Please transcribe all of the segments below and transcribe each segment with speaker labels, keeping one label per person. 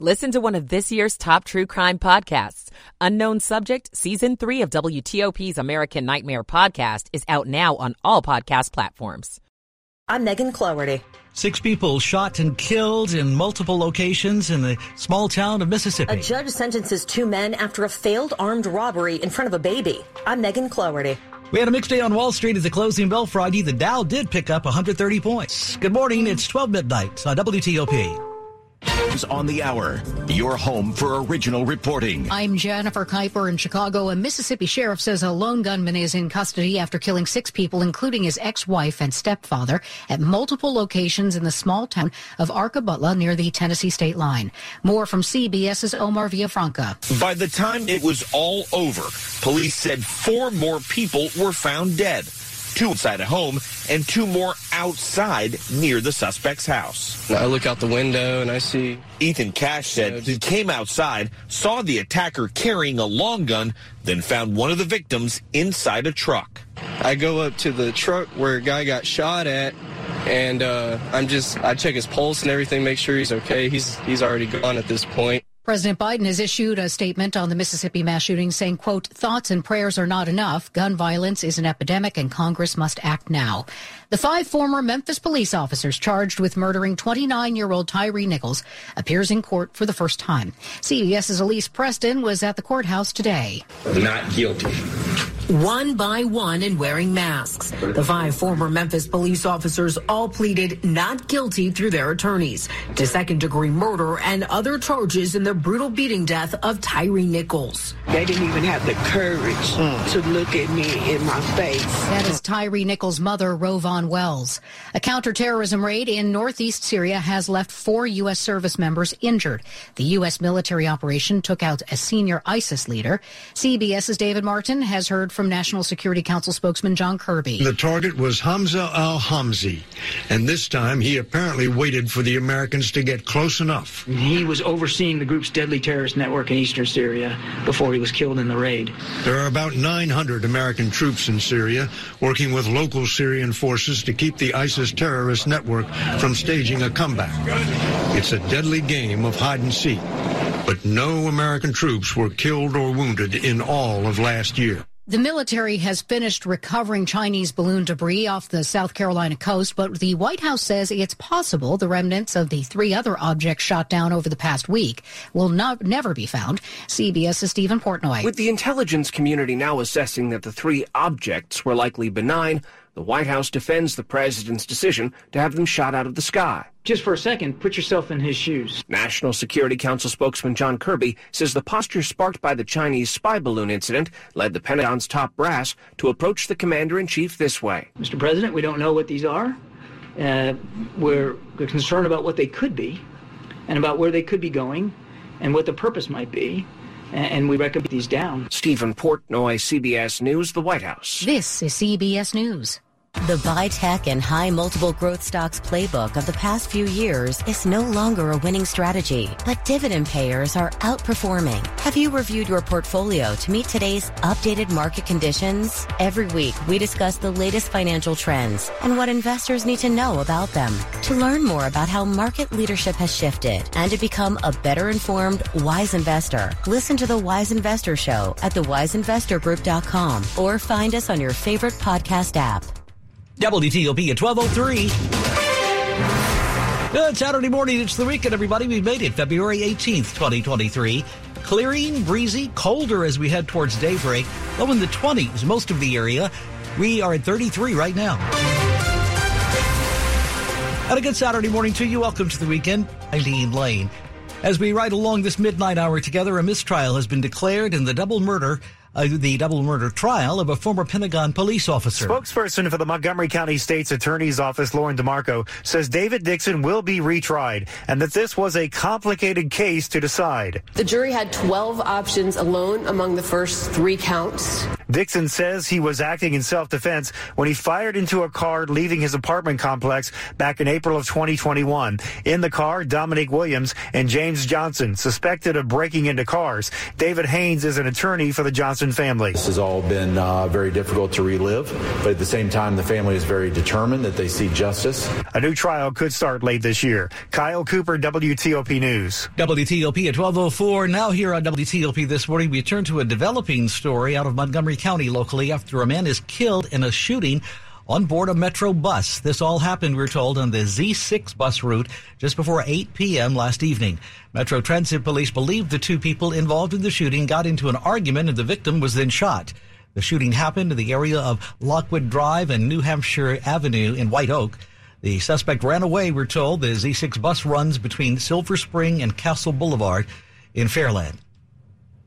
Speaker 1: Listen to one of this year's top true crime podcasts. Unknown Subject, Season 3 of WTOP's American Nightmare podcast is out now on all podcast platforms.
Speaker 2: I'm Megan Cloherty.
Speaker 3: Six people shot and killed in multiple locations in the small town of Mississippi.
Speaker 2: A judge sentences two men after a failed armed robbery in front of a baby. I'm Megan Cloherty.
Speaker 3: We had a mixed day on Wall Street as the closing bell Friday. The Dow did pick up 130 points. Good morning. It's 12 midnight on WTOP
Speaker 4: on the hour. Your home for original reporting.
Speaker 5: I'm Jennifer Keiper in Chicago. A Mississippi sheriff says a lone gunman is in custody after killing six people, including his ex-wife and stepfather, at multiple locations in the small town of Arkabutla near the Tennessee state line. More from CBS's Omar Villafranca.
Speaker 4: By the time it was all over, police said four more people were found dead two inside a home and two more outside near the suspect's house.
Speaker 6: I look out the window and I see.
Speaker 4: Ethan Cash said he came outside, saw the attacker carrying a long gun, then found one of the victims inside a truck.
Speaker 6: I go up to the truck where a guy got shot at and uh, I'm just I check his pulse and everything, make sure he's okay. He's he's already gone at this point.
Speaker 5: President Biden has issued a statement on the Mississippi mass shooting saying, quote, thoughts and prayers are not enough. Gun violence is an epidemic and Congress must act now. The five former Memphis police officers charged with murdering 29-year-old Tyre Nichols appears in court for the first time. CBS's Elise Preston was at the courthouse today.
Speaker 7: Not guilty.
Speaker 2: One by one and wearing masks. The five former Memphis police officers all pleaded not guilty through their attorneys to second degree murder and other charges in the brutal beating death of Tyre Nichols.
Speaker 8: They didn't even have the courage mm. to look at me in my face.
Speaker 5: That is Tyre Nichols' mother, RowVaughn Wells. A counterterrorism raid in northeast Syria has left four U.S. service members injured. The U.S. military operation took out a senior ISIS leader. CBS's David Martin has heard from National Security Council spokesman John Kirby.
Speaker 9: The target was Hamza al Homsi, and this time he apparently waited for the Americans to get close enough.
Speaker 10: He was overseeing the group's deadly terrorist network in eastern Syria before he was killed in the raid.
Speaker 9: There are about 900 American troops in Syria working with local Syrian forces to keep the ISIS terrorist network from staging a comeback. It's a deadly game of hide and seek, but no American troops were killed or wounded in all of last year.
Speaker 5: The military has finished recovering Chinese balloon debris off the South Carolina coast, but the White House says it's possible the remnants of the three other objects shot down over the past week will not never be found. CBS's Steven Portnoy.
Speaker 11: With the intelligence community now assessing that the three objects were likely benign, the White House defends the president's decision to have them shot out of the sky.
Speaker 10: Just for a second, put yourself in his shoes.
Speaker 11: National Security Council spokesman John Kirby says the posture sparked by the Chinese spy balloon incident led the Pentagon's top brass to approach the commander in chief this way.
Speaker 10: Mr. President, we don't know what these are. Uh, we're concerned about what they could be and about where they could be going and what the purpose might be and we recommend these down.
Speaker 11: Steven Portnoy, CBS News, the White House.
Speaker 5: This is CBS News.
Speaker 12: The buy tech and high multiple growth stocks playbook of the past few years is no longer a winning strategy, but dividend payers are outperforming. Have you reviewed your portfolio to meet today's updated market conditions? Every week, we discuss the latest financial trends and what investors need to know about them. To learn more about how market leadership has shifted and to become a better informed, wise investor, listen to the Wise Investor Show at thewiseinvestorgroup.com or find us on your favorite podcast app.
Speaker 3: WTOP at 1203. Good Saturday morning. It's the weekend, everybody. We've made it February 18th, 2023. Clearing, breezy, colder as we head towards daybreak. Low in the 20s, most of the area. We are at 33 right now. And a good Saturday morning to you. Welcome to the weekend. I'm Lane. As we ride along this midnight hour together, a mistrial has been declared in the double murder uh, the double murder trial of a former Pentagon police officer.
Speaker 13: Spokesperson for the Montgomery County State's Attorney's Office, Lauren DeMarco, says David Dixon will be retried and that this was a complicated case to decide.
Speaker 14: The jury had 12 options alone among the first three counts.
Speaker 13: Dixon says he was acting in self-defense when he fired into a car leaving his apartment complex back in April of 2021. In the car, Dominique Williams and James Johnson, suspected of breaking into cars. David Haynes is an attorney for the Johnson family.
Speaker 7: This has all been uh, very difficult to relive, but at the same time, the family is very determined that they see justice.
Speaker 13: A new trial could start late this year. Kyle Cooper, WTOP News.
Speaker 3: WTOP at 1204. Now here on WTOP this morning, we turn to a developing story out of Montgomery County locally after a man is killed in a shooting on board a Metro bus. This all happened, we're told, on the Z6 bus route just before 8 p.m. last evening. Metro Transit Police believe the two people involved in the shooting got into an argument and the victim was then shot. The shooting happened in the area of Lockwood Drive and New Hampshire Avenue in White Oak. The suspect ran away, we're told. The Z6 bus runs between Silver Spring and Castle Boulevard in Fairland.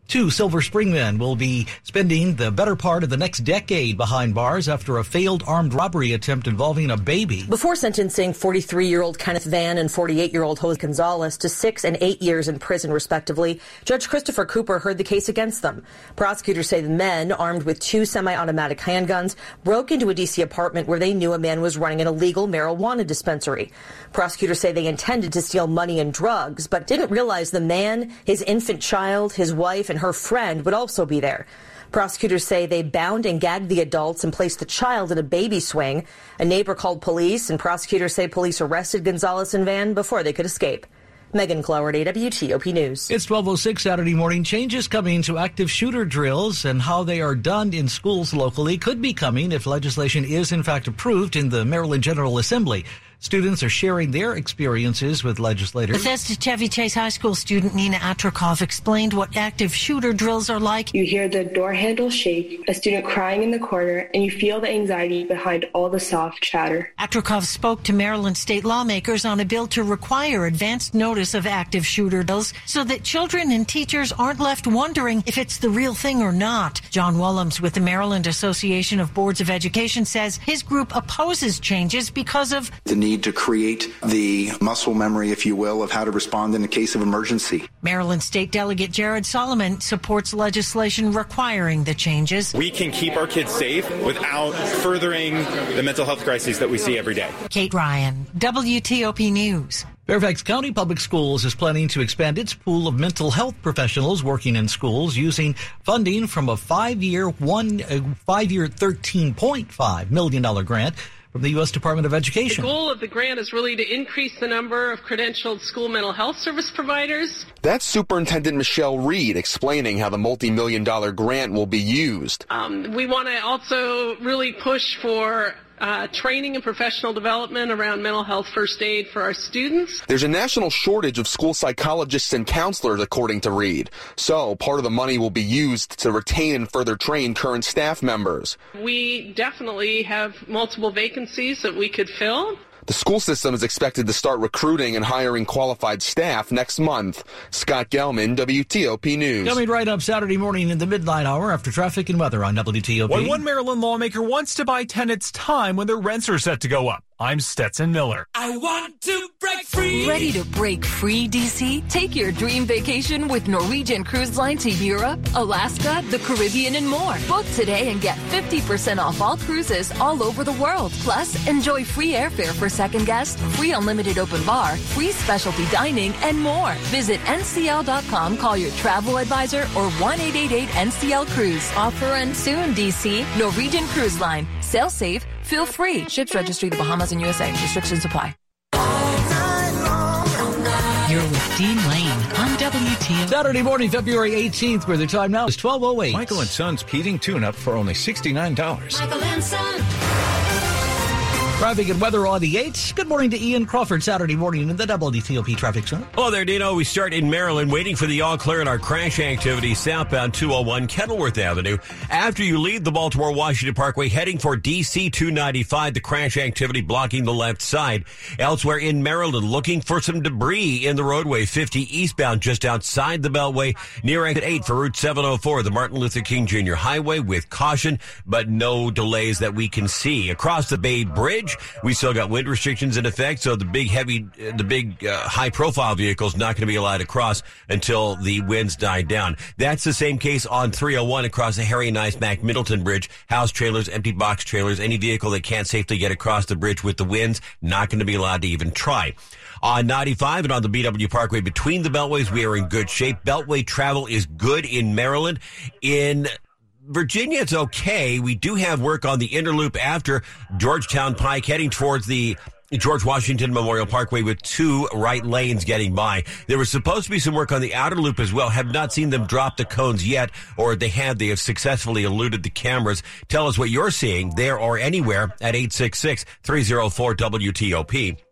Speaker 3: Two Silver Spring men will be spending the better part of the next decade behind bars after a failed armed robbery attempt involving a baby.
Speaker 14: Before sentencing 43 year old Kenneth Van and 48 year old Jose Gonzalez to six and eight years in prison, respectively, Judge Christopher Cooper heard the case against them. Prosecutors say the men, armed with two semi automatic handguns, broke into a D.C. apartment where they knew a man was running an illegal marijuana dispensary. Prosecutors say they intended to steal money and drugs, but didn't realize the man, his infant child, his wife, and her friend would also be there. Prosecutors say they bound and gagged the adults and placed the child in a baby swing. A neighbor called police, and prosecutors say police arrested Gonzalez and Van before they could escape. Megan Cloherty, WTOP News.
Speaker 3: It's 1206 Saturday morning. Changes coming to active shooter drills and how they are done in schools locally could be coming if legislation is in fact approved in the Maryland General Assembly. Students are sharing their experiences with legislators.
Speaker 15: Bethesda Chevy Chase High School student Nina Atrikov explained what active shooter drills are like.
Speaker 16: You hear the door handle shake, a student crying in the corner, and you feel the anxiety behind all the soft chatter.
Speaker 15: Atrikov spoke to Maryland state lawmakers on a bill to require advanced notice of active shooter drills so that children and teachers aren't left wondering if it's the real thing or not. John Woolums with the Maryland Association of Boards of Education says his group opposes changes because of
Speaker 17: the need to create the muscle memory, if you will, of how to respond in the case of emergency.
Speaker 15: Maryland State Delegate Jared Solomon supports legislation requiring the changes.
Speaker 18: We can keep our kids safe without furthering the mental health crises that we see every day.
Speaker 15: Kate Ryan, WTOP News.
Speaker 3: Fairfax County Public Schools is planning to expand its pool of mental health professionals working in schools using funding from a five-year one uh, five-year thirteen point five million dollar grant from the U.S. Department of Education.
Speaker 19: The goal of the grant is really to increase the number of credentialed school mental health service providers.
Speaker 20: That's Superintendent Michelle Reid explaining how the multi-million dollar grant will be used.
Speaker 19: Um, we want to also really push for uh, training and professional development around mental health first aid for our students.
Speaker 20: There's a national shortage of school psychologists and counselors, according to Reid. So part of the money will be used to retain and further train current staff members.
Speaker 19: We definitely have multiple vacancies that we could fill.
Speaker 20: The school system is expected to start recruiting and hiring qualified staff next month. Scott Gelman, WTOP News.
Speaker 3: Coming right up Saturday morning in the midnight hour after traffic and weather on WTOP.
Speaker 21: When one Maryland lawmaker wants to buy tenants time when their rents are set to go up. I'm Stetson Miller.
Speaker 22: I want to break free.
Speaker 23: Ready to break free, DC? Take your dream vacation with Norwegian Cruise Line to Europe, Alaska, the Caribbean, and more. Book today and get 50% off all cruises all over the world. Plus, enjoy free airfare for second guests, free unlimited open bar, free specialty dining, and more. Visit ncl.com, call your travel advisor, or 1 NCL Cruise. Offer ends soon, DC. Norwegian Cruise Line. Sail safe, feel free. Ships registry the Bahamas and USA. Restrictions apply.
Speaker 24: You're with Dean Lane on WTO.
Speaker 3: Saturday morning, February 18th, where the time now is 12.08.
Speaker 25: Michael and Son's heating tune-up for only $69.
Speaker 22: Michael and Son.
Speaker 3: Traffic and weather on the 8th. Good morning to Ian Crawford, Saturday morning in the WTOP Traffic Center.
Speaker 26: Hello there, Dino. We start in Maryland, waiting for the all clear in our crash activity southbound 201 Kenilworth Avenue. After you leave the Baltimore Washington Parkway, heading for DC 295, the crash activity blocking the left side. Elsewhere in Maryland, looking for some debris in the roadway 50 eastbound just outside the Beltway near exit 8 for Route 704, the Martin Luther King Jr. Highway with caution, but no delays that we can see. Across the Bay Bridge, We still got wind restrictions in effect, so the big heavy, the big uh, high profile vehicles not going to be allowed to cross until the winds die down. That's the same case on 301 across the Harry Nice Mac Middleton Bridge. House trailers, empty box trailers, any vehicle that can't safely get across the bridge with the winds, not going to be allowed to even try. On 95 and on the BW Parkway between the beltways, we are in good shape. Beltway travel is good in Maryland. In Virginia, it's okay. We do have work on the inner loop after Georgetown Pike heading towards the George Washington Memorial Parkway with two right lanes getting by. There was supposed to be some work on the outer loop as well. Have not seen them drop the cones yet, or they have. They have successfully eluded the cameras. Tell us what you're seeing there or anywhere at 866 304 WTOP.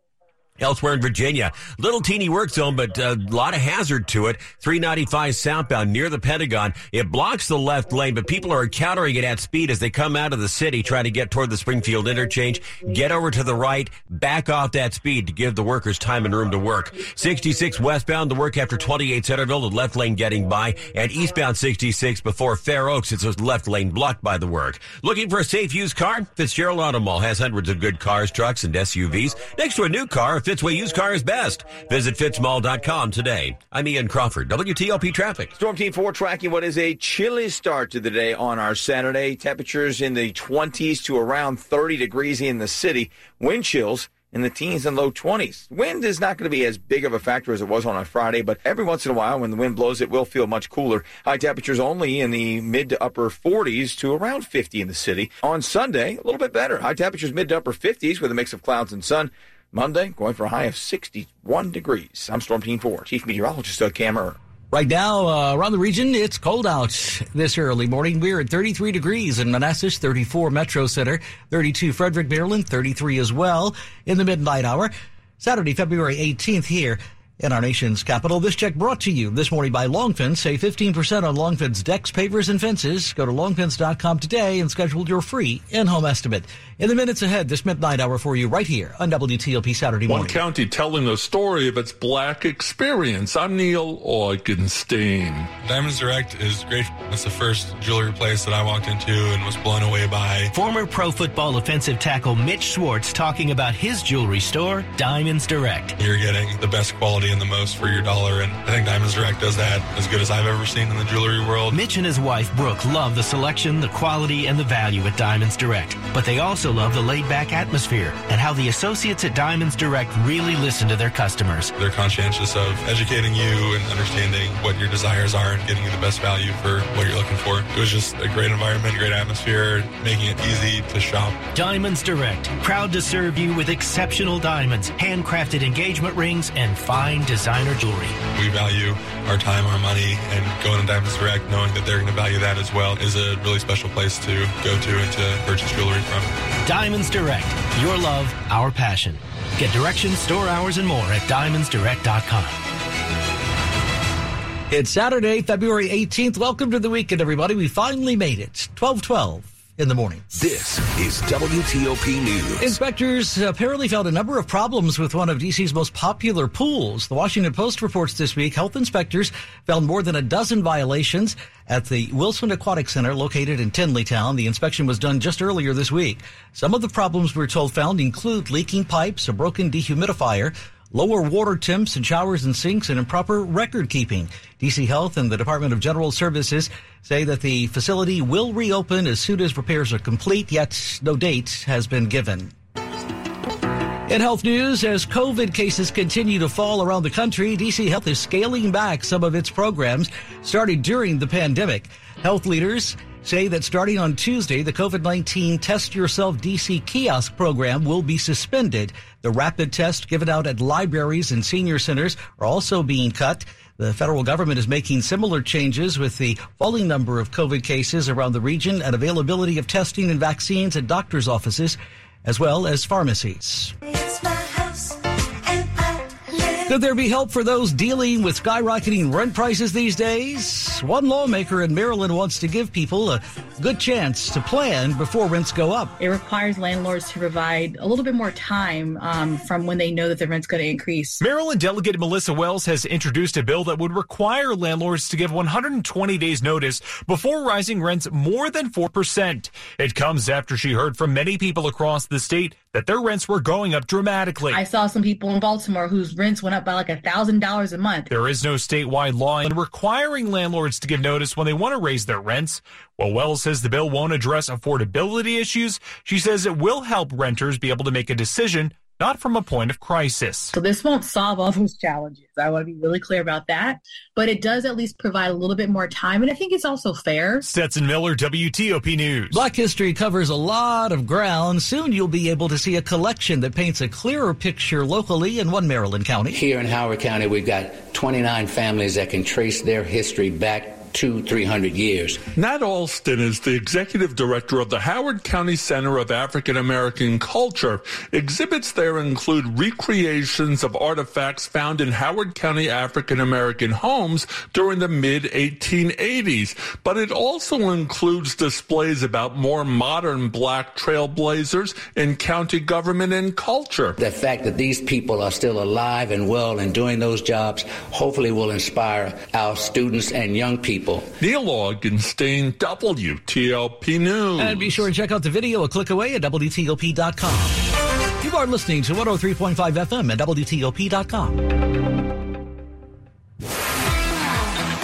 Speaker 26: Elsewhere in Virginia, little teeny work zone, but a lot of hazard to it. 395 southbound near the Pentagon. It blocks the left lane, but people are encountering it at speed as they come out of the city trying to get toward the Springfield interchange. Get over to the right, back off that speed to give the workers time and room to work. 66 westbound, the work after 28 Centreville, the left lane getting by, and eastbound 66 before Fair Oaks, it's a left lane blocked by the work. Looking for a safe used car? Fitzgerald Auto Mall has hundreds of good cars, trucks, and SUVs next to a new car. Fitzway used car is best. Visit fitzmall.com today. I'm Ian Crawford, WTOP Traffic.
Speaker 27: Storm Team 4 tracking what is a chilly start to the day on our Saturday. Temperatures in the 20s to around 30 degrees in the city. Wind chills in the teens and low 20s. Wind is not going to be as big of a factor as it was on a Friday, but every once in a while when the wind blows, it will feel much cooler. High temperatures only in the mid to upper 40s to around 50 in the city. On Sunday, a little bit better. High temperatures mid to upper 50s with a mix of clouds and sun. Monday, going for a high of 61 degrees. I'm Storm Team 4, Chief Meteorologist Doug Kammerer.
Speaker 3: Right now, uh, around the region, it's cold out this early morning. We're at 33 degrees in Manassas, 34 Metro Center, 32 Frederick, Maryland, 33 as well in the midnight hour. Saturday, February 18th here in our nation's capital. This check brought to you this morning by Longfence. Save 15% on Longfence decks, pavers, and fences. Go to longfence.com today and schedule your free in-home estimate. In the minutes ahead, this midnight hour for you right here on WTOP Saturday morning.
Speaker 28: One county telling the story of its black experience. I'm Neil Augenstein.
Speaker 29: Diamonds Direct is great. It's the first jewelry place that I walked into and was blown away by.
Speaker 30: Former pro football offensive tackle Mitch Schwartz talking about his jewelry store, Diamonds Direct.
Speaker 29: You're getting the best quality and the most for your dollar, and I think Diamonds Direct does that as good as I've ever seen in the jewelry world.
Speaker 30: Mitch and his wife Brooke love the selection, the quality, and the value at Diamonds Direct. But they also love the laid back atmosphere and how the associates at Diamonds Direct really listen to their customers.
Speaker 29: They're conscientious of educating you and understanding what your desires are and getting you the best value for what you're looking for. It was just a great environment, great atmosphere, making it easy to shop.
Speaker 30: Diamonds Direct, proud to serve you with exceptional diamonds, handcrafted engagement rings, and fine designer jewelry.
Speaker 29: We value our time, our money, and going to Diamonds Direct, knowing that they're going to value that as well, is a really special place to go to and to purchase jewelry from.
Speaker 30: Diamonds Direct, your love, our passion. Get directions, store hours, and more at diamondsdirect.com.
Speaker 3: It's Saturday, February 18th. Welcome to the weekend, everybody. We finally made it. 1212 in the morning.
Speaker 31: This is WTOP News.
Speaker 3: Inspectors apparently found a number of problems with one of DC's most popular pools. The Washington Post reports this week health inspectors found more than a dozen violations at the Wilson Aquatic Center located in Tenleytown. The inspection was done just earlier this week. Some of the problems we're told found include leaking pipes, a broken dehumidifier, lower water temps in showers and sinks, and improper record keeping. DC Health and the Department of General Services say that the facility will reopen as soon as repairs are complete, yet no date has been given. In health news, as COVID cases continue to fall around the country, DC Health is scaling back some of its programs started during the pandemic. Health leaders say that starting on Tuesday, the COVID 19 Test Yourself DC kiosk program will be suspended. The rapid test given out at libraries and senior centers are also being cut. The federal government is making similar changes with the falling number of COVID cases around the region and availability of testing and vaccines at doctors' offices as well as pharmacies.
Speaker 22: It's my house and I live
Speaker 3: Could there be help for those dealing with skyrocketing rent prices these days? One lawmaker in Maryland wants to give people a good chance to plan before rents go up.
Speaker 32: It requires landlords to provide a little bit more time um, from when they know that the rent's going to increase.
Speaker 21: Maryland Delegate Melissa Wells has introduced a bill that would require landlords to give 120 days notice before rising rents more than 4%. It comes after she heard from many people across the state that their rents were going up dramatically.
Speaker 32: I saw some people in Baltimore whose rents went up by like a thousand dollars a month.
Speaker 21: There is no statewide law requiring landlords to give notice when they want to raise their rents. While Wells says the bill won't address affordability issues, she says it will help renters be able to make a decision not from a point of crisis.
Speaker 32: So this won't solve all those challenges. I want to be really clear about that, but it does at least provide a little bit more time, and I think it's also fair.
Speaker 21: Stetson Miller, WTOP News.
Speaker 3: Black history covers a lot of ground. Soon you'll be able to see a collection that paints a clearer picture locally in one Maryland county.
Speaker 33: Here in Howard County, we've got 29 families that can trace their history back two, three hundred years.
Speaker 28: Nat Alston is the executive director of the Howard County Center of African American Culture. Exhibits there include recreations of artifacts found in Howard County African American homes during the mid 1880s, but it also includes displays about more modern black trailblazers in county government and culture.
Speaker 33: The fact that these people are still alive and well and doing those jobs hopefully will inspire our students and young people people.
Speaker 28: Neil Augenstein, WTOP News.
Speaker 3: And be sure to check out the video a click away at WTOP.com. You are listening to 103.5 FM at WTOP.com.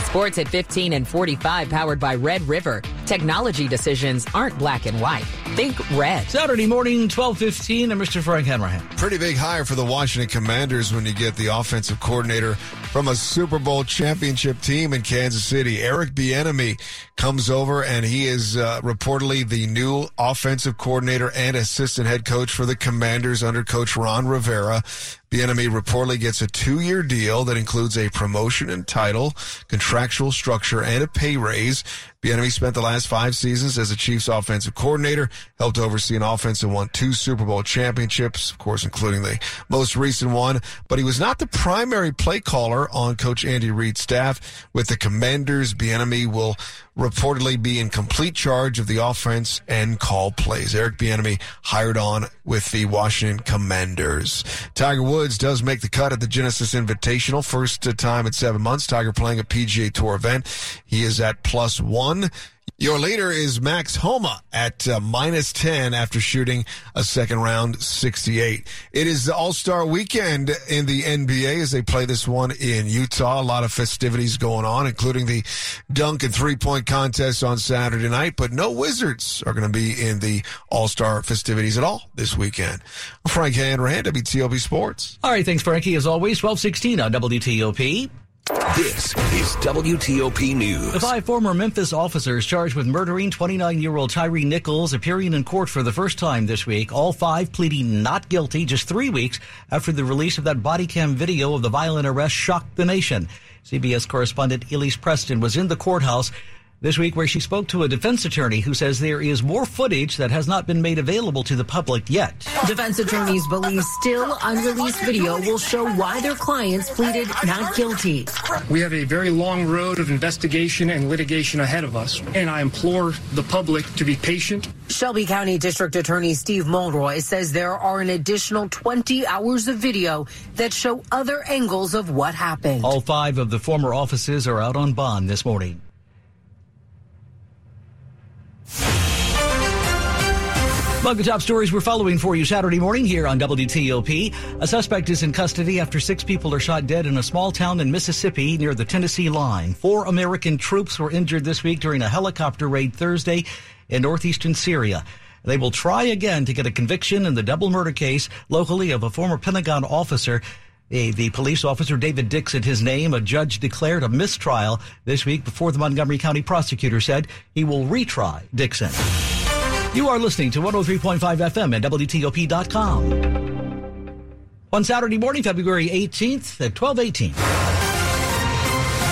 Speaker 34: Sports at 15 and 45 powered by Red River. Technology decisions aren't black and white. Think red.
Speaker 3: Saturday morning, 1215, and Mr. Frank Hanrahan.
Speaker 35: Pretty big hire for the Washington Commanders when you get the offensive coordinator from a Super Bowl championship team in Kansas City. Eric Bieniemy comes over and he is uh, reportedly the new offensive coordinator and assistant head coach for the Commanders under coach Ron Rivera. Bieniemy reportedly gets a two-year deal that includes a promotion and title, contractual structure, and a pay raise. Bieniemy spent the last five seasons as the Chiefs offensive coordinator, helped oversee an offense and won two Super Bowl championships, of course, including the most recent one. But he was not the primary play caller on Coach Andy Reid's staff. With the Commanders, Bieniemy will reportedly be in complete charge of the offense and call plays. Eric Bieniemy hired on with the Washington Commanders. Tiger Woods does make the cut at the Genesis Invitational, first time in seven months. Tiger playing a PGA Tour event. He is at plus one. Your leader is Max Homa at uh, minus 10 after shooting a second round 68. It is the All Star weekend in the NBA as they play this one in Utah. A lot of festivities going on, including the dunk and three point contest on Saturday night, but no Wizards are going to be in the All Star festivities at all this weekend. Frank Hanrahan, WTOP Sports.
Speaker 3: All right, thanks, Frankie. As always, 1216 on WTOP.
Speaker 31: This is WTOP News.
Speaker 3: The five former Memphis officers charged with murdering 29 year old Tyre Nichols appearing in court for the first time this week. All five pleading not guilty just three weeks after the release of that body cam video of the violent arrest shocked the nation. CBS correspondent Elise Preston was in the courthouse this week where she spoke to a defense attorney who says there is more footage that has not been made available to the public yet.
Speaker 36: Defense attorneys believe still unreleased video will show why their clients pleaded not guilty.
Speaker 37: We have a very long road of investigation and litigation ahead of us, and I implore the public to be patient.
Speaker 36: Shelby County District Attorney Steve Mulroy says there are an additional 20 hours of video that show other angles of what happened.
Speaker 3: All five of the former officers are out on bond this morning. Among the top stories we're following for you Saturday morning here on WTOP. A suspect is in custody after six people are shot dead in a small town in Mississippi near the Tennessee line. Four American troops were injured this week during a helicopter raid Thursday in northeastern Syria. They will try again to get a conviction in the double murder case locally of a former Pentagon officer. The, the police officer David Dixon, his name, a judge declared a mistrial this week before the Montgomery County prosecutor said he will retry Dixon. You are listening to 103.5 FM at WTOP.com. On Saturday morning, February 18th at 1218.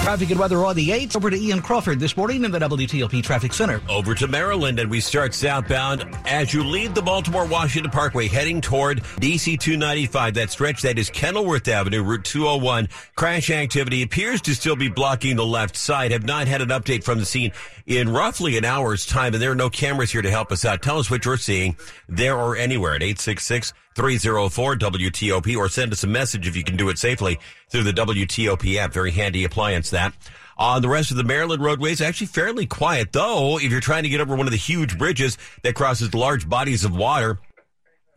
Speaker 3: Traffic and weather on the 8th. Over to Ian Crawford this morning in the WTOP Traffic Center.
Speaker 26: Over to Maryland, and we start southbound as you leave the Baltimore Washington Parkway heading toward DC 295. That stretch that is Kenilworth Avenue, Route 201. Crash activity appears to still be blocking the left side. Have not had an update from the scene in roughly an hour's time, and there are no cameras here to help us out. Tell us what you're seeing there or anywhere at 866 304 WTOP or send us a message if you can do it safely through the WTOP app. Very handy appliance that. On the rest of the Maryland roadways, actually fairly quiet, though, if you're trying to get over one of the huge bridges that crosses large bodies of water.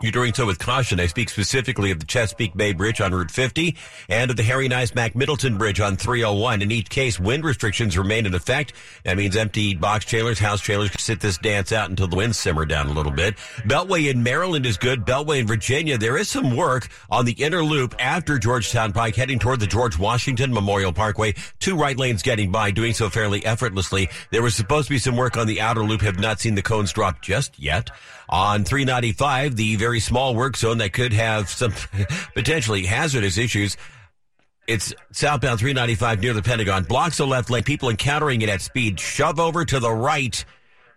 Speaker 26: You're doing so with caution. I speak specifically of the Chesapeake Bay Bridge on Route 50 and of the Harry Nice Mac Middleton Bridge on 301. In each case, wind restrictions remain in effect. That means empty box trailers, house trailers can sit this dance out until the winds simmer down a little bit. Beltway in Maryland is good. Beltway in Virginia, there is some work on the inner loop after Georgetown Pike heading toward the George Washington Memorial Parkway. Two right lanes getting by, doing so fairly effortlessly. There was supposed to be some work on the outer loop. Have not seen the cones drop just yet. On 395, the very small work zone that could have some potentially hazardous issues. It's southbound 395 near the Pentagon. Blocks the left lane. People encountering it at speed. Shove over to the right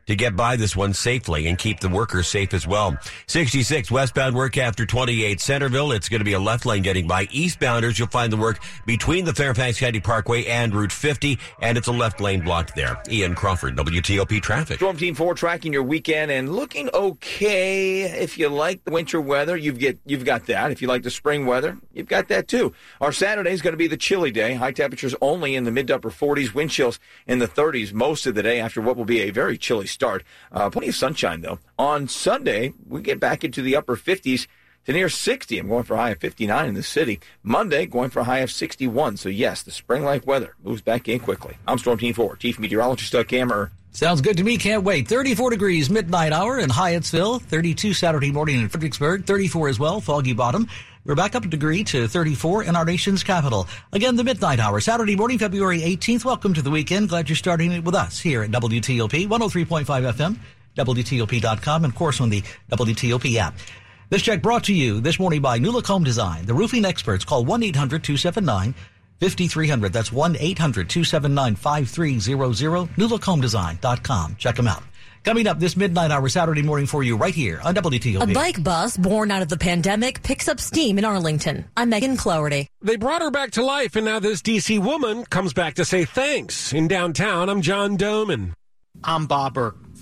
Speaker 26: to get by this one safely and keep the workers safe as well. 66 westbound work after 28 Centreville. It's going to be a left lane getting by. Eastbounders, you'll find the work between the Fairfax County Parkway and Route 50, and it's a left lane blocked there. Ian Crawford, WTOP Traffic.
Speaker 27: Storm Team 4 tracking your weekend and looking okay. If you like the winter weather, you've get you've got that. If you like the spring weather, you've got that too. Our Saturday is going to be the chilly day. High temperatures only in the mid upper 40s, wind chills in the 30s most of the day after what will be a very chilly start. Uh, plenty of sunshine though. On Sunday, we get back into the upper 50s to near 60. I'm going for a high of 59 in the city. Monday, going for a high of 61. So yes, the spring-like weather moves back in quickly. I'm Storm Team 4, Chief Meteorologist Doug Kammerer.
Speaker 3: Sounds good to me. Can't wait. 34 degrees midnight hour in Hyattsville. 32 Saturday morning in Fredericksburg. 34 as well. Foggy bottom. We're back up a degree to 34 in our nation's capital. Again, the midnight hour, Saturday morning, February 18th. Welcome to the weekend. Glad you're starting it with us here at WTOP 103.5 FM, WTOP.com, and of course on the WTOP app. This check brought to you this morning by New Look Home Design, the roofing experts. Call 1-800-279-5300. That's 1-800-279-5300. NewLookHomeDesign.com. Check them out. Coming up this midnight hour Saturday morning for you right here on WTOP.
Speaker 38: A bike bus born out of the pandemic picks up steam in Arlington. I'm Megan Cloherty.
Speaker 39: They brought her back to life, and now this DC woman comes back to say thanks. In downtown, I'm John Domen.
Speaker 40: I'm Bob Burke,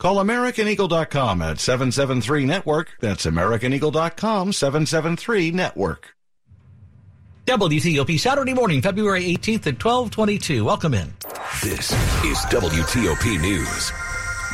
Speaker 41: Call AmericanEagle.com at 773 Network. That's AmericanEagle.com 773 Network.
Speaker 3: WTOP Saturday morning, February 18th at 1222. Welcome in.
Speaker 31: This is WTOP News.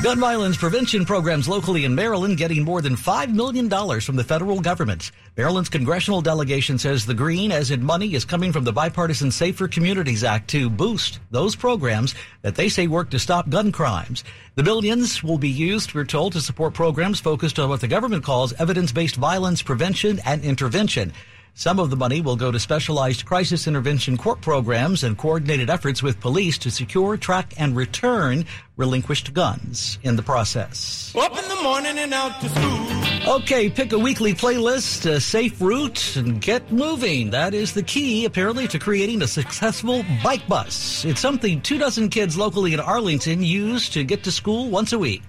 Speaker 3: Gun violence prevention programs locally in Maryland getting more than $5 million from the federal government. Maryland's congressional delegation says the green, as in money, is coming from the Bipartisan Safer Communities Act to boost those programs that they say work to stop gun crimes. The billions will be used, we're told, to support programs focused on what the government calls evidence-based violence prevention and intervention. Some of the money will go to specialized crisis intervention court programs and coordinated efforts with police to secure, track, and return relinquished guns in the process.
Speaker 22: Up in the morning and out to school.
Speaker 3: Okay, pick a weekly playlist, a safe route, and get moving. That is the key, apparently, to creating a successful bike bus. It's something two dozen kids locally in Arlington use to get to school once a week.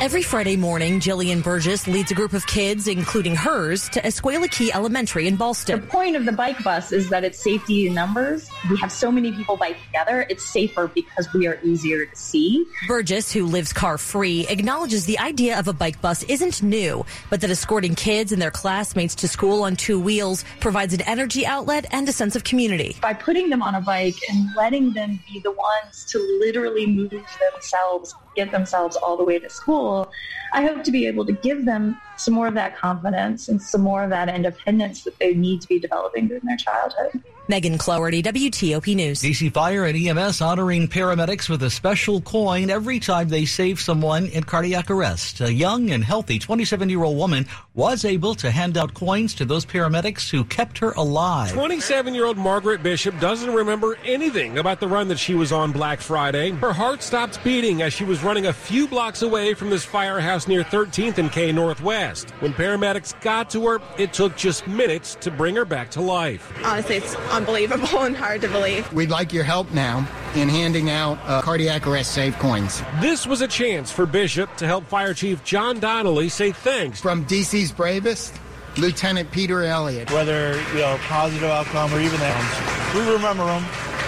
Speaker 38: Every Friday morning, Jillian Burgess leads a group of kids, including hers, to Escuela Key Elementary in
Speaker 42: The point of the bike bus is that it's safety in numbers. We have so many people bike together, it's safer because we are easier to see.
Speaker 38: Burgess, who lives car free, acknowledges the idea of a bike bus isn't new, but that escorting kids and their classmates to school on two wheels provides an energy outlet and a sense of community.
Speaker 42: By putting them on a bike and letting them be the ones to literally move themselves, get themselves all the way to school, I hope to be able to give them some more of that confidence and some more of that independence that they need to be developing during their childhood.
Speaker 38: Megan Cloherty, WTOP News.
Speaker 3: DC Fire and EMS honoring paramedics with a special coin every time they save someone in cardiac arrest. A young and healthy 27 year old woman was able to hand out coins to those paramedics who kept her alive.
Speaker 39: 27 year old Margaret Bishop doesn't remember anything about the run that she was on Black Friday. Her heart stopped beating as she was running a few blocks away from this firehouse near 13th and K Northwest. When paramedics got to her, it took just minutes to bring her back to life.
Speaker 43: Honestly, it's unbelievable and hard to believe.
Speaker 44: We'd like your help now in handing out uh, cardiac arrest save coins.
Speaker 39: This was a chance for Bishop to help Fire Chief John Donnelly say thanks.
Speaker 44: From DC's bravest, Lieutenant Peter Elliott.
Speaker 45: Whether, you know, positive outcome or even that, we remember them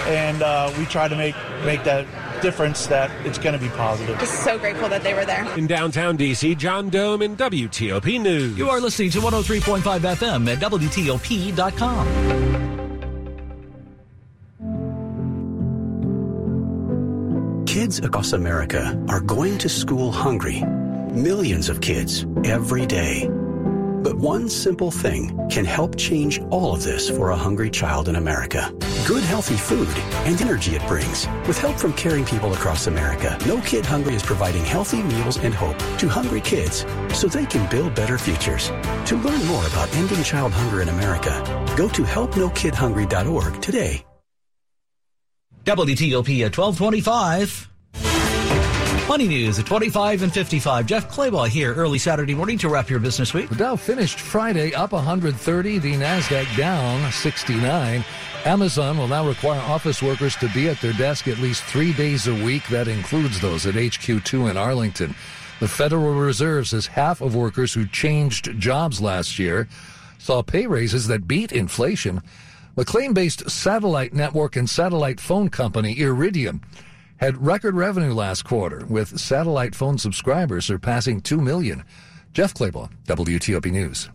Speaker 45: and uh, we try to make, make that difference that it's going to be positive.
Speaker 43: Just so grateful that they were there.
Speaker 39: In downtown DC, John Dome in WTOP News.
Speaker 3: You are listening to 103.5 FM at WTOP.com.
Speaker 46: Kids across America are going to school hungry. Millions of kids every day. But one simple thing can help change all of this for a hungry child in America. Good healthy food and energy it brings. With help from caring people across America, No Kid Hungry is providing healthy meals and hope to hungry kids so they can build better futures. To learn more about ending child hunger in America, go to helpnokidhungry.org today.
Speaker 3: WTOP at 1225. Money news at 25 and 55. Jeff Clabaugh here early Saturday morning to wrap your business week.
Speaker 47: The Dow finished Friday up 130, the NASDAQ down 69. Amazon will now require office workers to be at their desk at least three days a week. That includes those at HQ2 in Arlington. The Federal Reserve says half of workers who changed jobs last year saw pay raises that beat inflation. McLean based satellite network and satellite phone company Iridium had record revenue last quarter, with satellite phone subscribers surpassing 2 million. Jeff Clabaugh, WTOP News.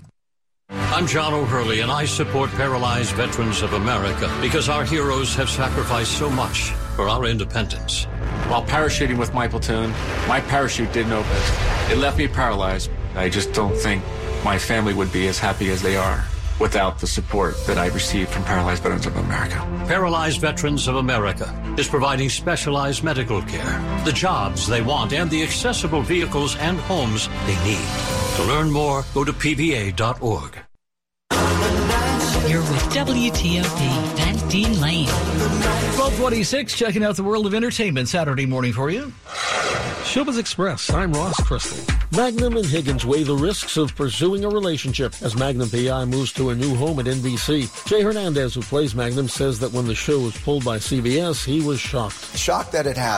Speaker 48: I'm John O'Hurley, and I support Paralyzed Veterans of America because our heroes have sacrificed so much for our independence.
Speaker 49: While parachuting with my platoon, my parachute didn't open. It left me paralyzed. I just don't think my family would be as happy as they are without the support that I received from Paralyzed Veterans of America.
Speaker 48: Paralyzed Veterans of America is providing specialized medical care, the jobs they want, and the accessible vehicles and homes they need. To learn more, go to pva.org.
Speaker 50: You're with WTOP and Dean Lane.
Speaker 3: 1226, checking out the world of entertainment Saturday morning for you.
Speaker 51: Showbiz Express, I'm Ross Crystal. Magnum and Higgins weigh the risks of pursuing a relationship as Magnum PI moves to a new home at NBC. Jay Hernandez, who plays Magnum, says that when the show was pulled by CBS, he was shocked.
Speaker 52: Shocked that it happened.